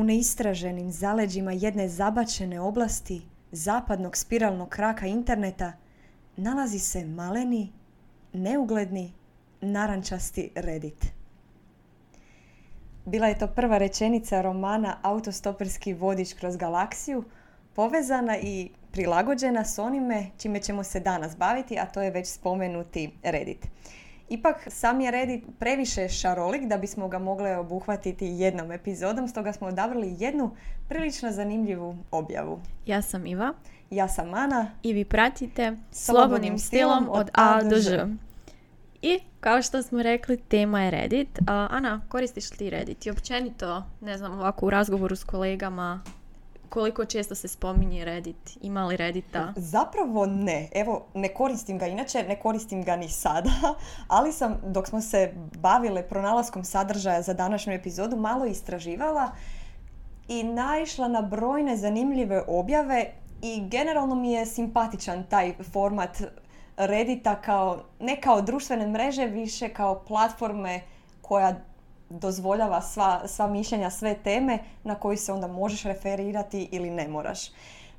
U neistraženim zaleđima jedne zabačene oblasti zapadnog spiralnog kraka interneta nalazi se maleni, neugledni, narančasti Reddit. Bila je to prva rečenica romana Autostoperski vodič kroz galaksiju, povezana i prilagođena s onime čime ćemo se danas baviti, a to je već spomenuti Reddit. Ipak sam je Reddit previše šarolik da bismo ga mogli obuhvatiti jednom epizodom, stoga smo odabrali jednu prilično zanimljivu objavu. Ja sam Iva. Ja sam Ana. I vi pratite Slobodnim stilom od A do Ž. I kao što smo rekli, tema je Reddit. Ana, koristiš li ti Reddit? I općenito, ne znam, ovako u razgovoru s kolegama, koliko često se spominje Reddit? Ima li Reddita? Zapravo ne. Evo, ne koristim ga inače, ne koristim ga ni sada, ali sam, dok smo se bavile pronalaskom sadržaja za današnju epizodu, malo istraživala i naišla na brojne zanimljive objave i generalno mi je simpatičan taj format Reddita kao, ne kao društvene mreže, više kao platforme koja dozvoljava sva, sva mišljenja, sve teme na koji se onda možeš referirati ili ne moraš.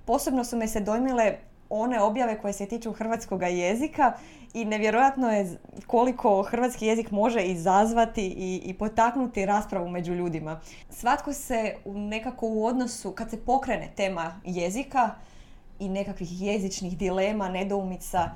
Posebno su me se dojmile one objave koje se tiču hrvatskog jezika i nevjerojatno je koliko hrvatski jezik može izazvati i, i potaknuti raspravu među ljudima. Svatko se nekako u odnosu, kad se pokrene tema jezika i nekakvih jezičnih dilema, nedoumica,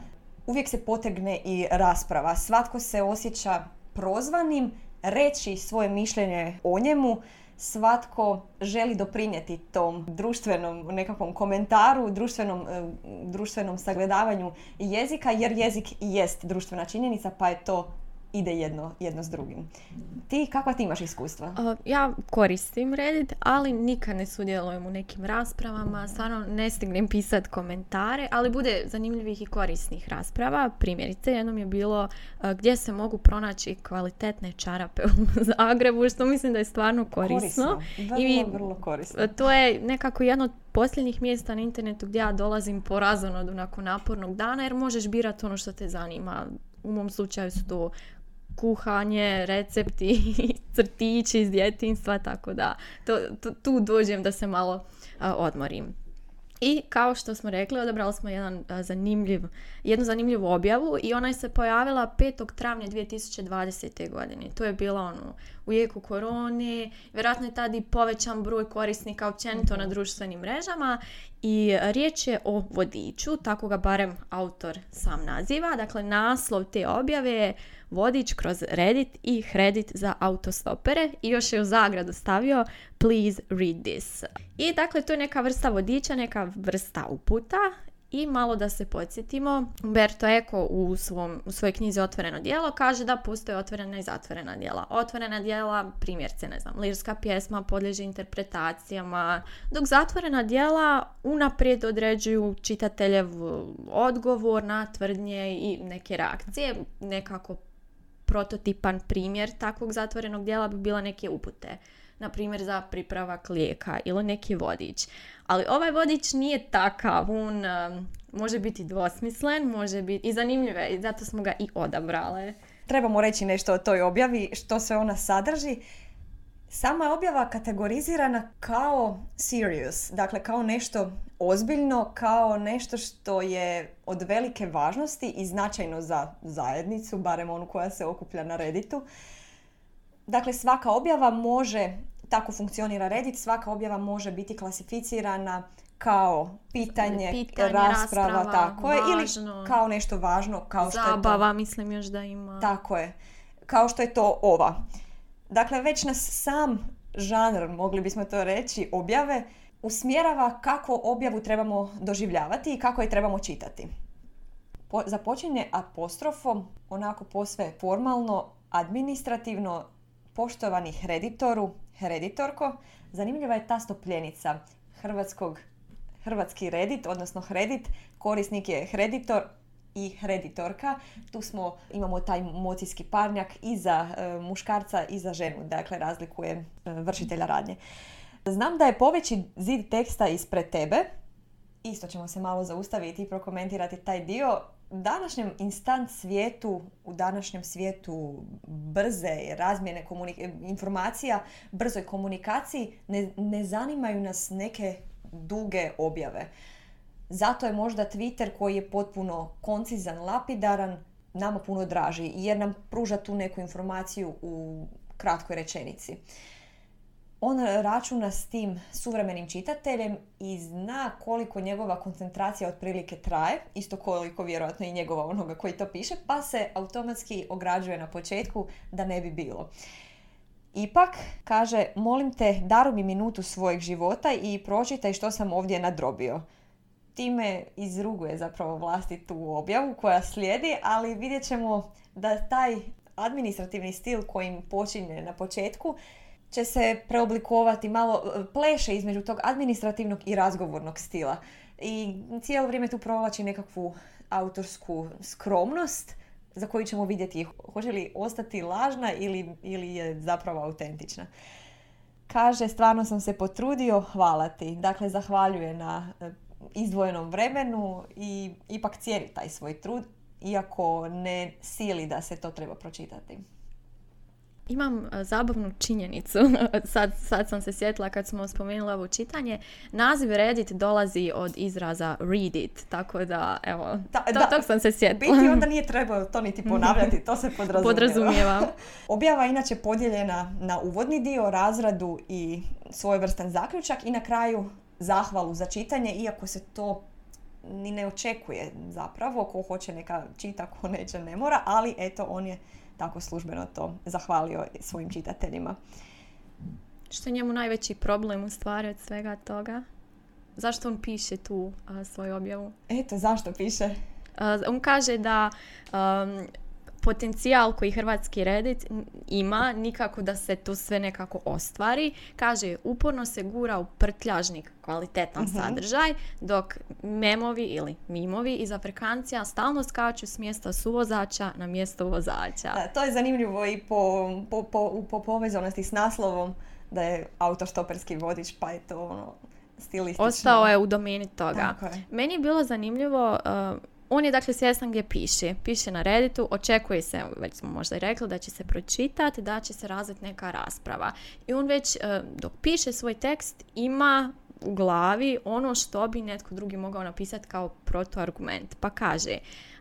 uvijek se potegne i rasprava. Svatko se osjeća prozvanim reći svoje mišljenje o njemu, svatko želi doprinijeti tom društvenom nekakvom komentaru, društvenom, e, društvenom sagledavanju jezika, jer jezik jest društvena činjenica, pa je to ide jedno, jedno s drugim. Ti, kakva ti imaš iskustva? ja koristim Reddit, ali nikad ne sudjelujem u nekim raspravama, stvarno ne stignem pisati komentare, ali bude zanimljivih i korisnih rasprava. Primjerice, jednom je bilo gdje se mogu pronaći kvalitetne čarape u Zagrebu, što mislim da je stvarno korisno. korisno. I vrlo korisno. To je nekako jedno od posljednjih mjesta na internetu gdje ja dolazim po razonodu nakon napornog dana, jer možeš birati ono što te zanima. U mom slučaju su to kuhanje, recepti, crtići iz djetinstva, tako da to, tu dođem da se malo odmorim. I kao što smo rekli, odabrali smo jedan zanimljiv, jednu zanimljivu objavu i ona je se pojavila 5. travnja 2020. godine. To je bilo ono, u jeku korone, vjerojatno je tada i povećan broj korisnika općenito na društvenim mrežama i riječ je o vodiču, tako ga barem autor sam naziva. Dakle, naslov te objave je vodič kroz Reddit i Reddit za autostopere i još je u zagradu stavio please read this. I dakle to je neka vrsta vodiča, neka vrsta uputa i malo da se podsjetimo, Umberto Eco u, svom, u svojoj knjizi Otvoreno dijelo kaže da postoje otvorena i zatvorena dijela. Otvorena dijela, primjerce, ne znam, lirska pjesma podliježe interpretacijama, dok zatvorena dijela unaprijed određuju čitateljev odgovor na tvrdnje i neke reakcije, nekako prototipan primjer takvog zatvorenog dijela bi bila neke upute. Na primjer za pripravak lijeka ili neki vodič. Ali ovaj vodič nije takav, on um, može biti dvosmislen, može biti i zanimljiv i zato smo ga i odabrale. Trebamo reći nešto o toj objavi, što se ona sadrži. Sama je objava kategorizirana kao serious, dakle kao nešto ozbiljno, kao nešto što je od velike važnosti i značajno za zajednicu, barem onu koja se okuplja na Redditu. Dakle, svaka objava može, tako funkcionira Reddit, svaka objava može biti klasificirana kao pitanje, pitanje rasprava, rasprava, tako je, ili kao nešto važno, kao što je to... mislim još da ima. Tako je, kao što je to ova. Dakle, već nas sam žanr, mogli bismo to reći, objave, usmjerava kako objavu trebamo doživljavati i kako je trebamo čitati. Po, započinje apostrofom, onako posve formalno, administrativno, poštovani reditoru, hereditorko. Zanimljiva je ta stopljenica hrvatskog, hrvatski redit, odnosno hredit, korisnik je hreditor, i hreditorka. Tu smo, imamo taj mocijski parnjak i za e, muškarca i za ženu, dakle razlikuje e, vršitelja radnje. Znam da je poveći zid teksta ispred tebe, isto ćemo se malo zaustaviti i prokomentirati taj dio. današnjem instant svijetu, u današnjem svijetu brze razmjene informacija, brzoj komunikaciji, ne, ne zanimaju nas neke duge objave. Zato je možda Twitter koji je potpuno koncizan, lapidaran, nama puno draži jer nam pruža tu neku informaciju u kratkoj rečenici. On računa s tim suvremenim čitateljem i zna koliko njegova koncentracija otprilike traje, isto koliko vjerojatno i njegova onoga koji to piše, pa se automatski ograđuje na početku da ne bi bilo. Ipak, kaže, molim te, daru mi minutu svojeg života i pročitaj što sam ovdje nadrobio. Time izruguje zapravo vlastitu objavu koja slijedi, ali vidjet ćemo da taj administrativni stil kojim počinje na početku će se preoblikovati malo, e, pleše između tog administrativnog i razgovornog stila. I cijelo vrijeme tu provlači nekakvu autorsku skromnost za koju ćemo vidjeti hoće li ostati lažna ili, ili je zapravo autentična. Kaže, stvarno sam se potrudio, hvala ti. Dakle, zahvaljuje na e, izdvojenom vremenu i ipak cijeni taj svoj trud, iako ne sili da se to treba pročitati. Imam e, zabavnu činjenicu, sad, sad sam se sjetila kad smo spomenuli ovo čitanje. Naziv Reddit dolazi od izraza read it, tako da, evo, da, to, da, tog sam se sjetila. Biti onda nije trebao to niti ponavljati, to se podrazumijeva. podrazumijeva. Objava inače podijeljena na uvodni dio, razradu i svojevrstan zaključak i na kraju zahvalu za čitanje, iako se to ni ne očekuje zapravo, ko hoće neka čita, ko neće ne mora, ali eto on je tako službeno to zahvalio svojim čitateljima. Što je njemu najveći problem u stvari od svega toga? Zašto on piše tu svoju objavu? Eto, zašto piše? on kaže da potencijal koji hrvatski Reddit ima, nikako da se to sve nekako ostvari. Kaže, uporno se gura u prtljažnik kvalitetan uh sadržaj, dok memovi ili mimovi iz Afrikancija stalno skaču s mjesta suvozača na mjesto vozača. Da, to je zanimljivo i po, po, po, po povezanosti s naslovom da je autor stoperski vodič, pa je to ono, stilistično. Ostao je u domeni toga. Meni je bilo zanimljivo uh, on je dakle svjestan gdje piše. Piše na Redditu, očekuje se, već smo možda i rekli, da će se pročitati, da će se razviti neka rasprava. I on već e, dok piše svoj tekst ima u glavi ono što bi netko drugi mogao napisati kao protuargument. Pa kaže,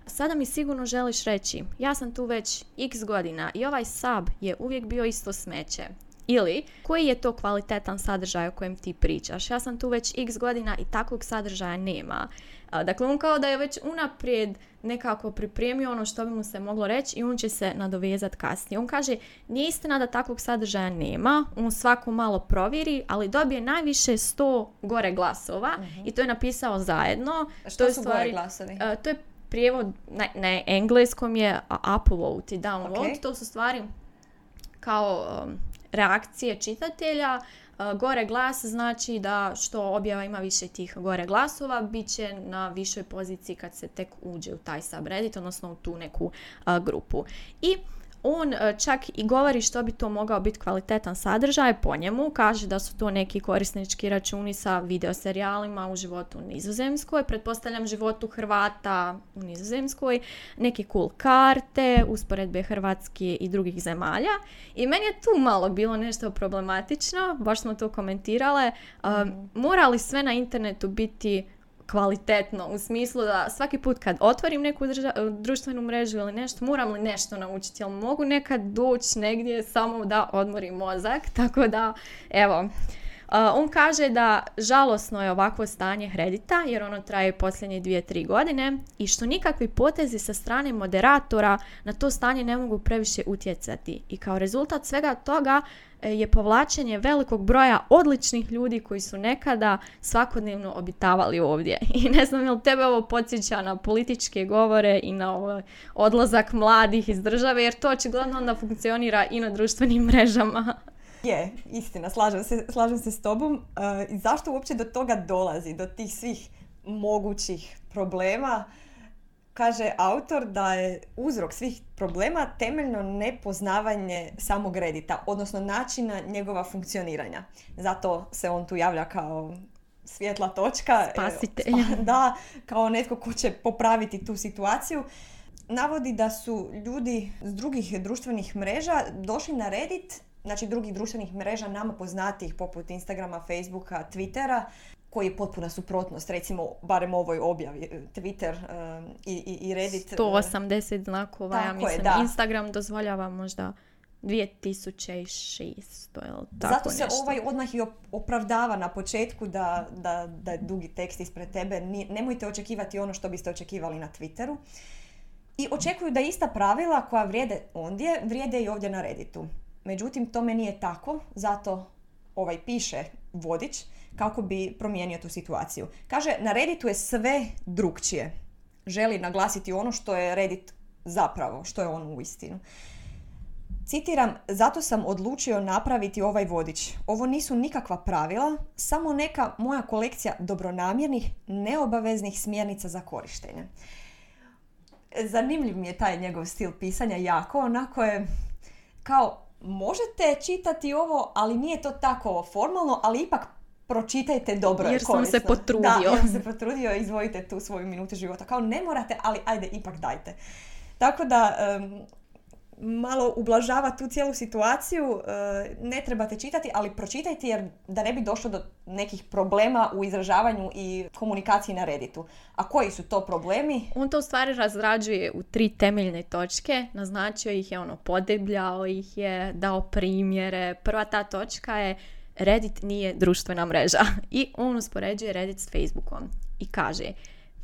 sada mi sigurno želiš reći, ja sam tu već x godina i ovaj sab je uvijek bio isto smeće. Ili, koji je to kvalitetan sadržaj o kojem ti pričaš? Ja sam tu već x godina i takvog sadržaja nema. Dakle, on kao da je već unaprijed nekako pripremio ono što bi mu se moglo reći i on će se nadovezati kasnije. On kaže, nije istina da takvog sadržaja nema, on svako malo provjeri, ali dobije najviše 100 gore glasova i to je napisao zajedno. što su stvari, gore glasovi? to je prijevod na, engleskom je upvote i downvote. To su stvari kao um, reakcije čitatelja Gore glas znači da što objava ima više tih gore glasova, bit će na višoj poziciji kad se tek uđe u taj subreddit, odnosno u tu neku grupu. I on e, čak i govori što bi to mogao biti kvalitetan sadržaj po njemu. Kaže da su to neki korisnički računi sa videoserijalima u životu u Nizozemskoj. Pretpostavljam životu Hrvata u Nizozemskoj. Neke cool karte, usporedbe Hrvatske i drugih zemalja. I meni je tu malo bilo nešto problematično. Baš smo to komentirale. Mm. Mora li sve na internetu biti kvalitetno u smislu da svaki put kad otvorim neku društvenu mrežu ili nešto, moram li nešto naučiti, jel mogu nekad doći negdje samo da odmorim mozak, tako da evo, on kaže da žalosno je ovakvo stanje kredita jer ono traje posljednje dvije, tri godine i što nikakvi potezi sa strane moderatora na to stanje ne mogu previše utjecati. I kao rezultat svega toga e, je povlačenje velikog broja odličnih ljudi koji su nekada svakodnevno obitavali ovdje. I ne znam li tebe ovo podsjeća na političke govore i na ovaj odlazak mladih iz države jer to očigledno onda funkcionira i na društvenim mrežama. Je, istina, slažem se, slažem se s tobom. Uh, I zašto uopće do toga dolazi, do tih svih mogućih problema? Kaže autor da je uzrok svih problema temeljno nepoznavanje samog redita, odnosno načina njegova funkcioniranja. Zato se on tu javlja kao svjetla točka. Spasitelj. Da, kao netko ko će popraviti tu situaciju. Navodi da su ljudi s drugih društvenih mreža došli na Reddit, znači drugih društvenih mreža nama poznatijih poput Instagrama, Facebooka, Twittera, koji je potpuna suprotnost, recimo, barem ovoj objavi, Twitter um, i, i, Reddit. 180 znakova, ja Tako je, mislim. da. Instagram dozvoljava možda 2600, jel tako Zato se nešto. ovaj odmah i op- opravdava na početku da, da, da je dugi tekst ispred tebe. Nemojte očekivati ono što biste očekivali na Twitteru. I očekuju da ista pravila koja vrijede ondje, vrijede i ovdje na Redditu. Međutim, tome nije tako, zato ovaj piše vodič kako bi promijenio tu situaciju. Kaže, na Redditu je sve drukčije. Želi naglasiti ono što je Reddit zapravo, što je on u istinu. Citiram, zato sam odlučio napraviti ovaj vodič. Ovo nisu nikakva pravila, samo neka moja kolekcija dobronamjernih, neobaveznih smjernica za korištenje. Zanimljiv mi je taj njegov stil pisanja, jako, onako je kao, možete čitati ovo, ali nije to tako formalno, ali ipak pročitajte dobro je Jer sam se potrudio. Da, jer sam se potrudio, izvojite tu svoju minutu života. Kao ne morate, ali ajde, ipak dajte. Tako da, malo ublažava tu cijelu situaciju. e, ne trebate čitati, ali pročitajte jer da ne bi došlo do nekih problema u izražavanju i komunikaciji na Redditu. A koji su to problemi? On to u stvari razrađuje u tri temeljne točke. Naznačio ih je, ono, podebljao ih je, dao primjere. Prva ta točka je Reddit nije društvena mreža. I on uspoređuje Reddit s Facebookom. I kaže,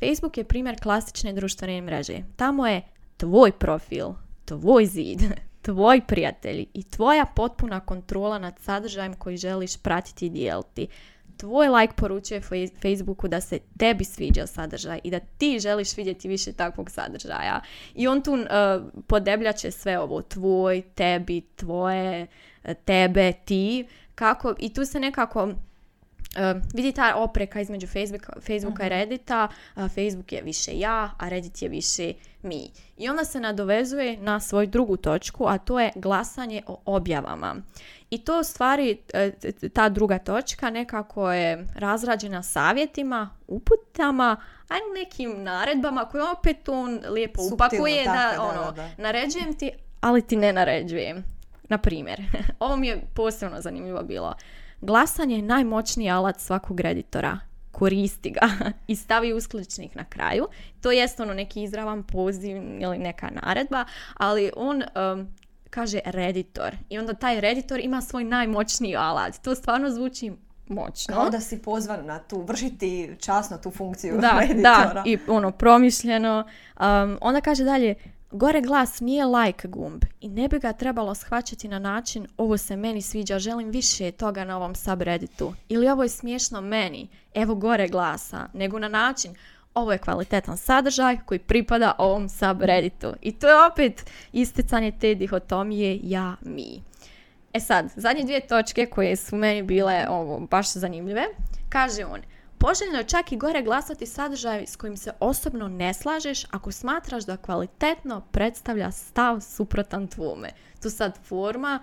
Facebook je primjer klasične društvene mreže. Tamo je tvoj profil, tvoj zid, tvoji prijatelji i tvoja potpuna kontrola nad sadržajem koji želiš pratiti i dijeliti. Tvoj like poručuje Facebooku da se tebi sviđa sadržaj i da ti želiš vidjeti više takvog sadržaja. I on tu uh, podebljače sve ovo, tvoj, tebi, tvoje, e, tebe, ti, kako, i tu se nekako Uh, vidi ta opreka između Facebooka, Facebooka i Reddita. A Facebook je više ja, a Reddit je više mi. I onda se nadovezuje na svoju drugu točku, a to je glasanje o objavama. I to u stvari, e, ta druga točka nekako je razrađena savjetima, uputama, a nekim naredbama koje opet on lijepo Suptilno, upakuje da, tako je, da, ono, da, da. naređujem ti, ali ti ne naređujem. Na primjer, ovo mi je posebno zanimljivo bilo. Glasanje je najmoćniji alat svakog editora. Koristi ga i stavi uskličnik na kraju. To jest ono neki izravan poziv ili neka naredba, ali on um, kaže reditor. I onda taj reditor ima svoj najmoćniji alat. To stvarno zvuči moćno. Kao da si pozvan na tu, vršiti časno tu funkciju da, editora. da, i ono promišljeno. Um, onda kaže dalje, gore glas nije like gumb i ne bi ga trebalo shvaćati na način ovo se meni sviđa, želim više toga na ovom subredditu. Ili ovo je smiješno meni, evo gore glasa, nego na način ovo je kvalitetan sadržaj koji pripada ovom subredditu. I to je opet isticanje te dihotomije ja, mi. E sad, zadnje dvije točke koje su meni bile ovo, baš zanimljive. Kaže on, poželjno je čak i gore glasati sadržaj s kojim se osobno ne slažeš ako smatraš da kvalitetno predstavlja stav suprotan tvome. Tu sad forma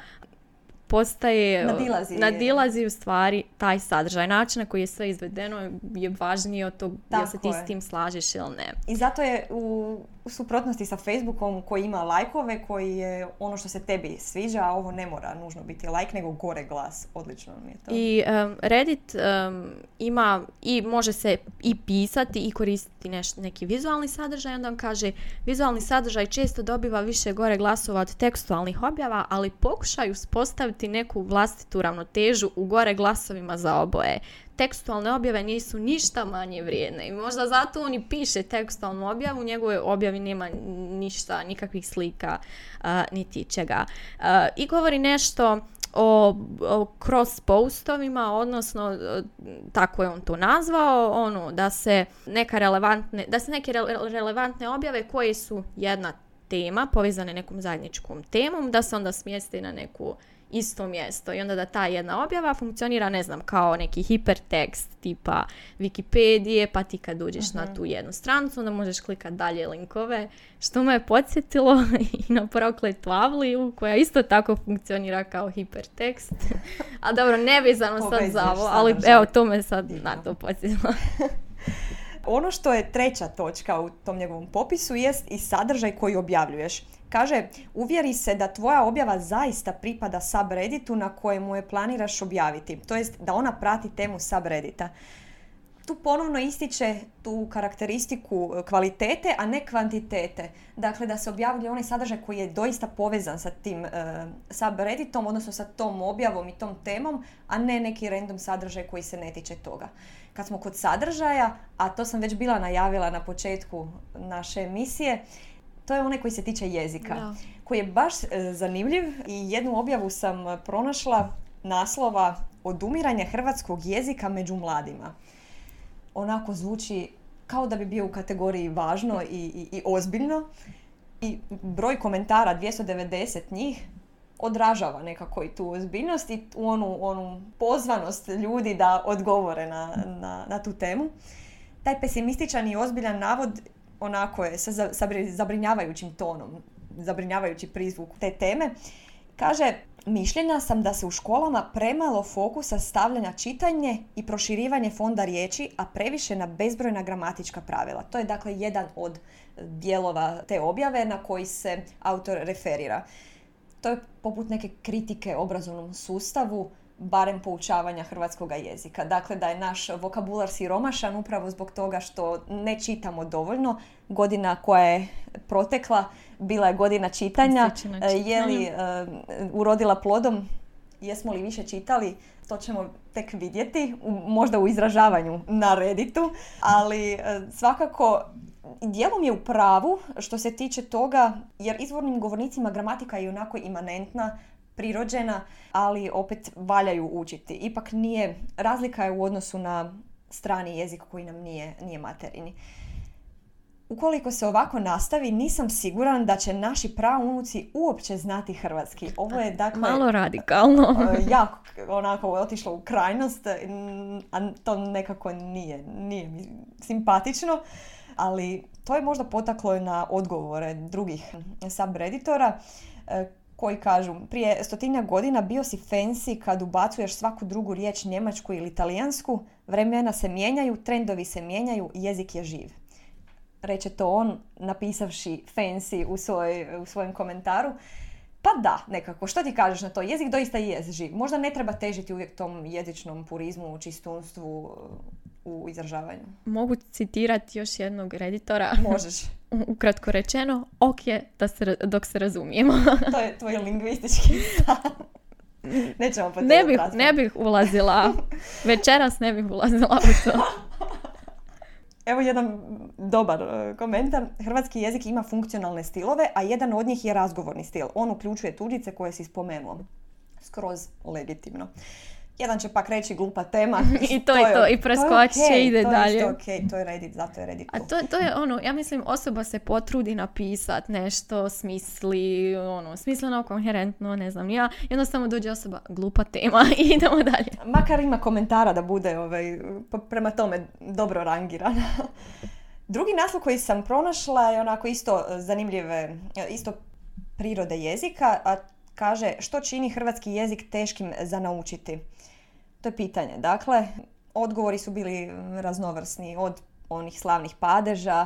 postaje, Nadilazi. nadilazi u stvari taj sadržaj. Način na koji je sve izvedeno je važniji od tog jel se ti je. s tim slažeš ili ne. I zato je u, u suprotnosti sa Facebookom koji ima lajkove, koji je ono što se tebi sviđa, a ovo ne mora nužno biti lajk, nego gore glas. Odlično mi je to. I em, Reddit em, ima i može se i pisati i koristiti neš, neki vizualni sadržaj. Onda on kaže vizualni sadržaj često dobiva više gore glasova od tekstualnih objava, ali pokušaju uspostaviti neku vlastitu ravnotežu u gore glasovima za oboje. Tekstualne objave nisu ništa manje vrijedne i možda zato on i piše tekstualnu objavu, u njegovoj objavi nema ništa, nikakvih slika, a, niti čega. A, I govori nešto o, o cross postovima, odnosno e, tako je on to nazvao, ono da se neka relevantne, da se neke rele- relevantne objave koje su jedna tema povezane nekom zajedničkom temom, da se onda smjeste na neku isto mjesto i onda da ta jedna objava funkcionira, ne znam, kao neki hipertekst tipa Wikipedije, pa ti kad uđeš na tu jednu stranicu, onda možeš klikat dalje linkove, što me je podsjetilo i na prokletu Avliju, koja isto tako funkcionira kao hipertekst. A dobro, nevezano sad za ovo, ali evo, to me sad na to podsjetilo. ono što je treća točka u tom njegovom popisu jest i sadržaj koji objavljuješ. Kaže, uvjeri se da tvoja objava zaista pripada subredditu na kojemu je planiraš objaviti. To jest da ona prati temu subreddita. Tu ponovno ističe tu karakteristiku e, kvalitete, a ne kvantitete. Dakle, da se objavljuje onaj sadržaj koji je doista povezan sa tim uh, subredditom, odnosno sa tom objavom i tom temom, a ne neki random sadržaj koji se ne tiče toga. Kad smo kod sadržaja, a to sam već bila najavila na početku naše emisije, to je onaj koji se tiče jezika, koji je baš e, zanimljiv i jednu objavu sam pronašla naslova odumiranje hrvatskog jezika među mladima. Onako zvuči kao da bi bio u kategoriji važno i, i, i ozbiljno. I broj komentara, 290 njih, odražava nekako i tu ozbiljnost i u onu, onu pozvanost ljudi da odgovore na, na, na tu temu. Taj pesimističan i ozbiljan navod onako je sa zabrinjavajućim tonom, zabrinjavajući prizvuk te teme. Kaže, mišljenja sam da se u školama premalo fokusa stavljanja čitanje i proširivanje fonda riječi, a previše na bezbrojna gramatička pravila. To je dakle jedan od dijelova te objave na koji se autor referira. To je poput neke kritike obrazovnom sustavu, barem poučavanja hrvatskog jezika. Dakle, da je naš vokabular siromašan upravo zbog toga što ne čitamo dovoljno. Godina koja je protekla bila je godina čitanja. E, je li e, urodila plodom? Jesmo li više čitali? To ćemo tek vidjeti, možda u izražavanju na Redditu, ali e, svakako dijelom je u pravu što se tiče toga, jer izvornim govornicima gramatika je onako imanentna, prirođena, ali opet valjaju učiti. Ipak nije, razlika je u odnosu na strani jezik koji nam nije, nije materini. Ukoliko se ovako nastavi, nisam siguran da će naši praunuci uopće znati hrvatski. Ovo je dakle... Malo radikalno. jako onako otišlo u krajnost, a to nekako nije, nije mi simpatično. Ali to je možda potaklo na odgovore drugih subredditora koji kažu prije stotinja godina bio si fancy kad ubacuješ svaku drugu riječ njemačku ili italijansku, vremena se mijenjaju, trendovi se mijenjaju, jezik je živ. Reče to on napisavši fancy u, svoj, u svojem komentaru. Pa da, nekako. Što ti kažeš na to? Jezik doista je živ. Možda ne treba težiti uvijek tom jezičnom purizmu, čistunstvu, u izražavanju. Mogu citirati još jednog reditora. Možeš. Ukratko rečeno, ok je da se, dok se razumijemo. to je tvoj lingvistički Nećemo ne bih, ne bih ulazila. Večeras ne bih ulazila u to. Evo jedan dobar e, komentar. Hrvatski jezik ima funkcionalne stilove, a jedan od njih je razgovorni stil. On uključuje tuđice koje si spomenuo. Skroz legitimno. Jedan će pak reći glupa tema. I to, je to. I preskočit će ide to dalje. To je ok, to je Reddit, zato je Reddit A to, to je ono, ja mislim osoba se potrudi napisat nešto, smisli, ono, smisleno, koherentno, ne znam ja. I onda samo dođe osoba, glupa tema i idemo dalje. Makar ima komentara da bude ovaj, prema tome dobro rangirana. Drugi naslov koji sam pronašla je onako isto zanimljive, isto prirode jezika, a kaže što čini hrvatski jezik teškim za naučiti. To je pitanje. Dakle, odgovori su bili raznovrsni od onih slavnih padeža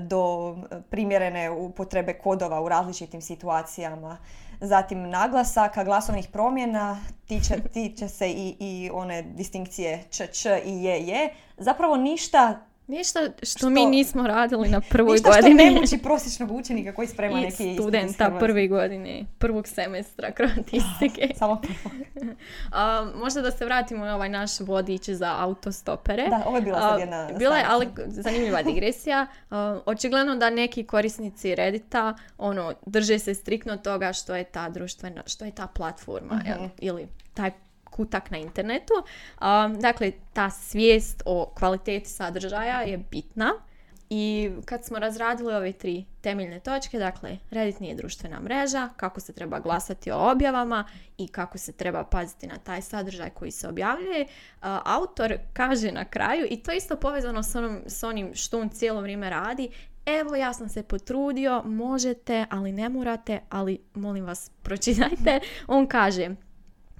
do primjerene upotrebe kodova u različitim situacijama. Zatim naglasaka, glasovnih promjena, tiče, tiče se i, i one distinkcije č, č i je, je. Zapravo ništa Ništa što, mi nismo radili na prvoj ništa godini. Ništa što ne muči prosječnog učenika koji sprema I neki studenta prve godine, prvog semestra kroatistike. Samo A, možda da se vratimo na ovaj naš vodič za autostopere. Da, ovo je bila sad jedna Bila je, ali zanimljiva digresija. očigledno da neki korisnici Reddita ono, drže se striktno toga što je ta društvena, što je ta platforma uh ili taj kutak na internetu. dakle, ta svijest o kvaliteti sadržaja je bitna. I kad smo razradili ove tri temeljne točke, dakle, Reddit nije društvena mreža, kako se treba glasati o objavama i kako se treba paziti na taj sadržaj koji se objavljuje, autor kaže na kraju, i to isto povezano s, onom, s onim što on cijelo vrijeme radi, evo ja sam se potrudio, možete, ali ne morate, ali molim vas pročitajte. On kaže,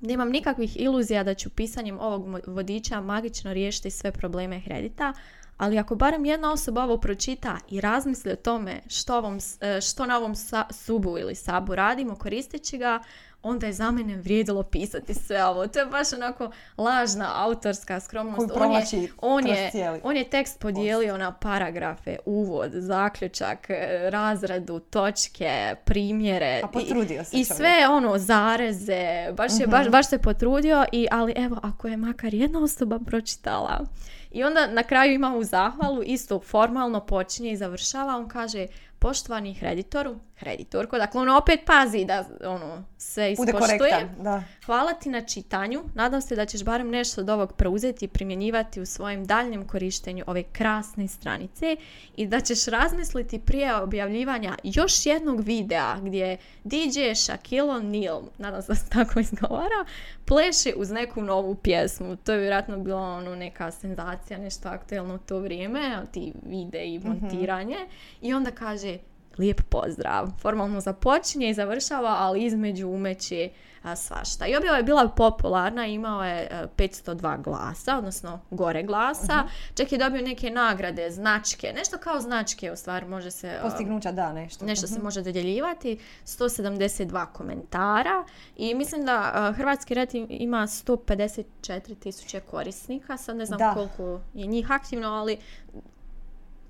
nemam nikakvih iluzija da ću pisanjem ovog vodiča magično riješiti sve probleme Reddita, ali ako barem jedna osoba ovo pročita i razmisli o tome što, ovom, e, što na ovom subu ili sabu radimo koristeći ga, onda je za mene vrijedilo pisati sve ovo. To je baš onako lažna autorska skromnost. On je, on, je, on je tekst podijelio na paragrafe, uvod, zaključak, e, razradu, točke, primjere. A potrudio se I, sve ono, zareze, baš, je, baš, mhm. baš se potrudio, i, ali evo, ako je makar jedna osoba pročitala, i onda na kraju ima u zahvalu, isto formalno počinje i završava, on kaže poštovani kreditoru, kreditorko, dakle on opet pazi da ono, sve ispoštuje. Da. Hvala ti na čitanju, nadam se da ćeš barem nešto od ovog preuzeti i primjenjivati u svojem daljnjem korištenju ove krasne stranice i da ćeš razmisliti prije objavljivanja još jednog videa gdje DJ Shaquille O'Neal, nadam se da se tako izgovara, pleše uz neku novu pjesmu. To je vjerojatno bila ono neka senzacija, nešto aktuelno u to vrijeme, ti vide i mhm. montiranje. I onda kaže, lijep pozdrav. Formalno započinje i završava, ali između umeći svašta. I objava je bila popularna, imao je 502 glasa, odnosno gore glasa. uh Čak je dobio neke nagrade, značke, nešto kao značke u stvari može se... Postignuća, da, nešto. Nešto se mhm. može dodjeljivati. 172 komentara i mislim da Hrvatski red ima 154 tisuće korisnika. Sad ne znam koliko je njih aktivno, ali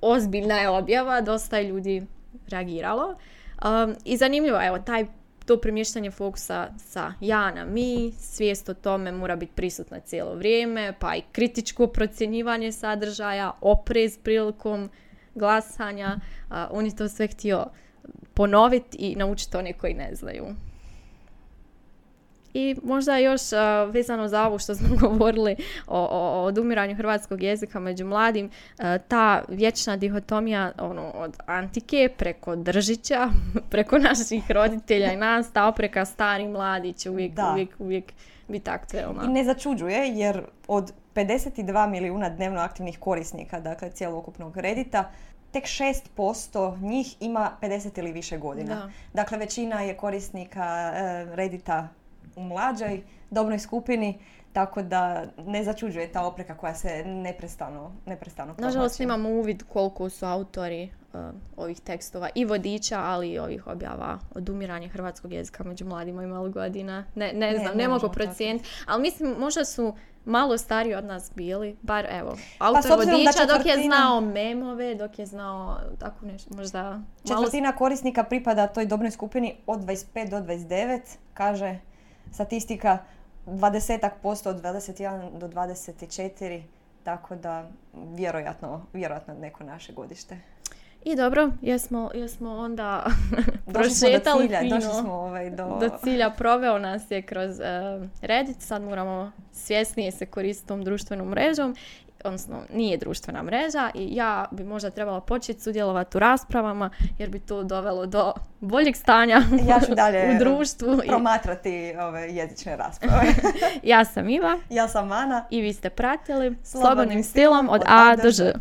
ozbiljna je objava, dosta je ljudi reagiralo. Um, I zanimljivo, evo, taj to premještanje fokusa sa ja na mi, svijest o tome mora biti prisutna cijelo vrijeme, pa i kritičko procjenjivanje sadržaja, oprez prilikom glasanja. Uh, on je to sve htio ponoviti i naučiti one koji ne znaju. I možda još uh, vezano za ovo što smo govorili o, o, odumiranju hrvatskog jezika među mladim, uh, ta vječna dihotomija ono, od antike preko Držića, preko naših roditelja i nas, ta opreka stari mladi će uvijek, uvijek, uvijek biti aktuelna. I ne začuđuje jer od 52 milijuna dnevno aktivnih korisnika, dakle cijelokupnog redita, tek 6% njih ima 50 ili više godina. Dakle, većina je korisnika uh, Redita u mlađoj dobnoj skupini, tako da ne začuđuje ta opreka koja se neprestano, neprestano Nažalost imamo uvid koliko su autori uh, ovih tekstova i vodiča, ali i ovih objava odumiranje hrvatskog jezika među mladima i malo godina. Ne, ne, znam, ne, mogu procijeniti. Ali mislim, možda su malo stariji od nas bili, bar evo, pa autor vodiča dok je znao memove, dok je znao tako nešto, možda... Četvrtina korisnika pripada toj dobnoj skupini od 25 do 29, kaže statistika 20 posto od 21 do 24, tako da vjerojatno, vjerojatno neko naše godište. I dobro, jesmo, jesmo onda prošetali do Došli smo ovaj do... do cilja, proveo nas je kroz uh, Reddit, sad moramo svjesnije se koristiti tom društvenom mrežom odnosno nije društvena mreža i ja bi možda trebala početi sudjelovati u raspravama jer bi to dovelo do boljeg stanja ja ću dalje u društvu. promatrati ove jezične rasprave. ja sam Iva. Ja sam Ana. I vi ste pratili Slobodnim, stilom od A do Ž.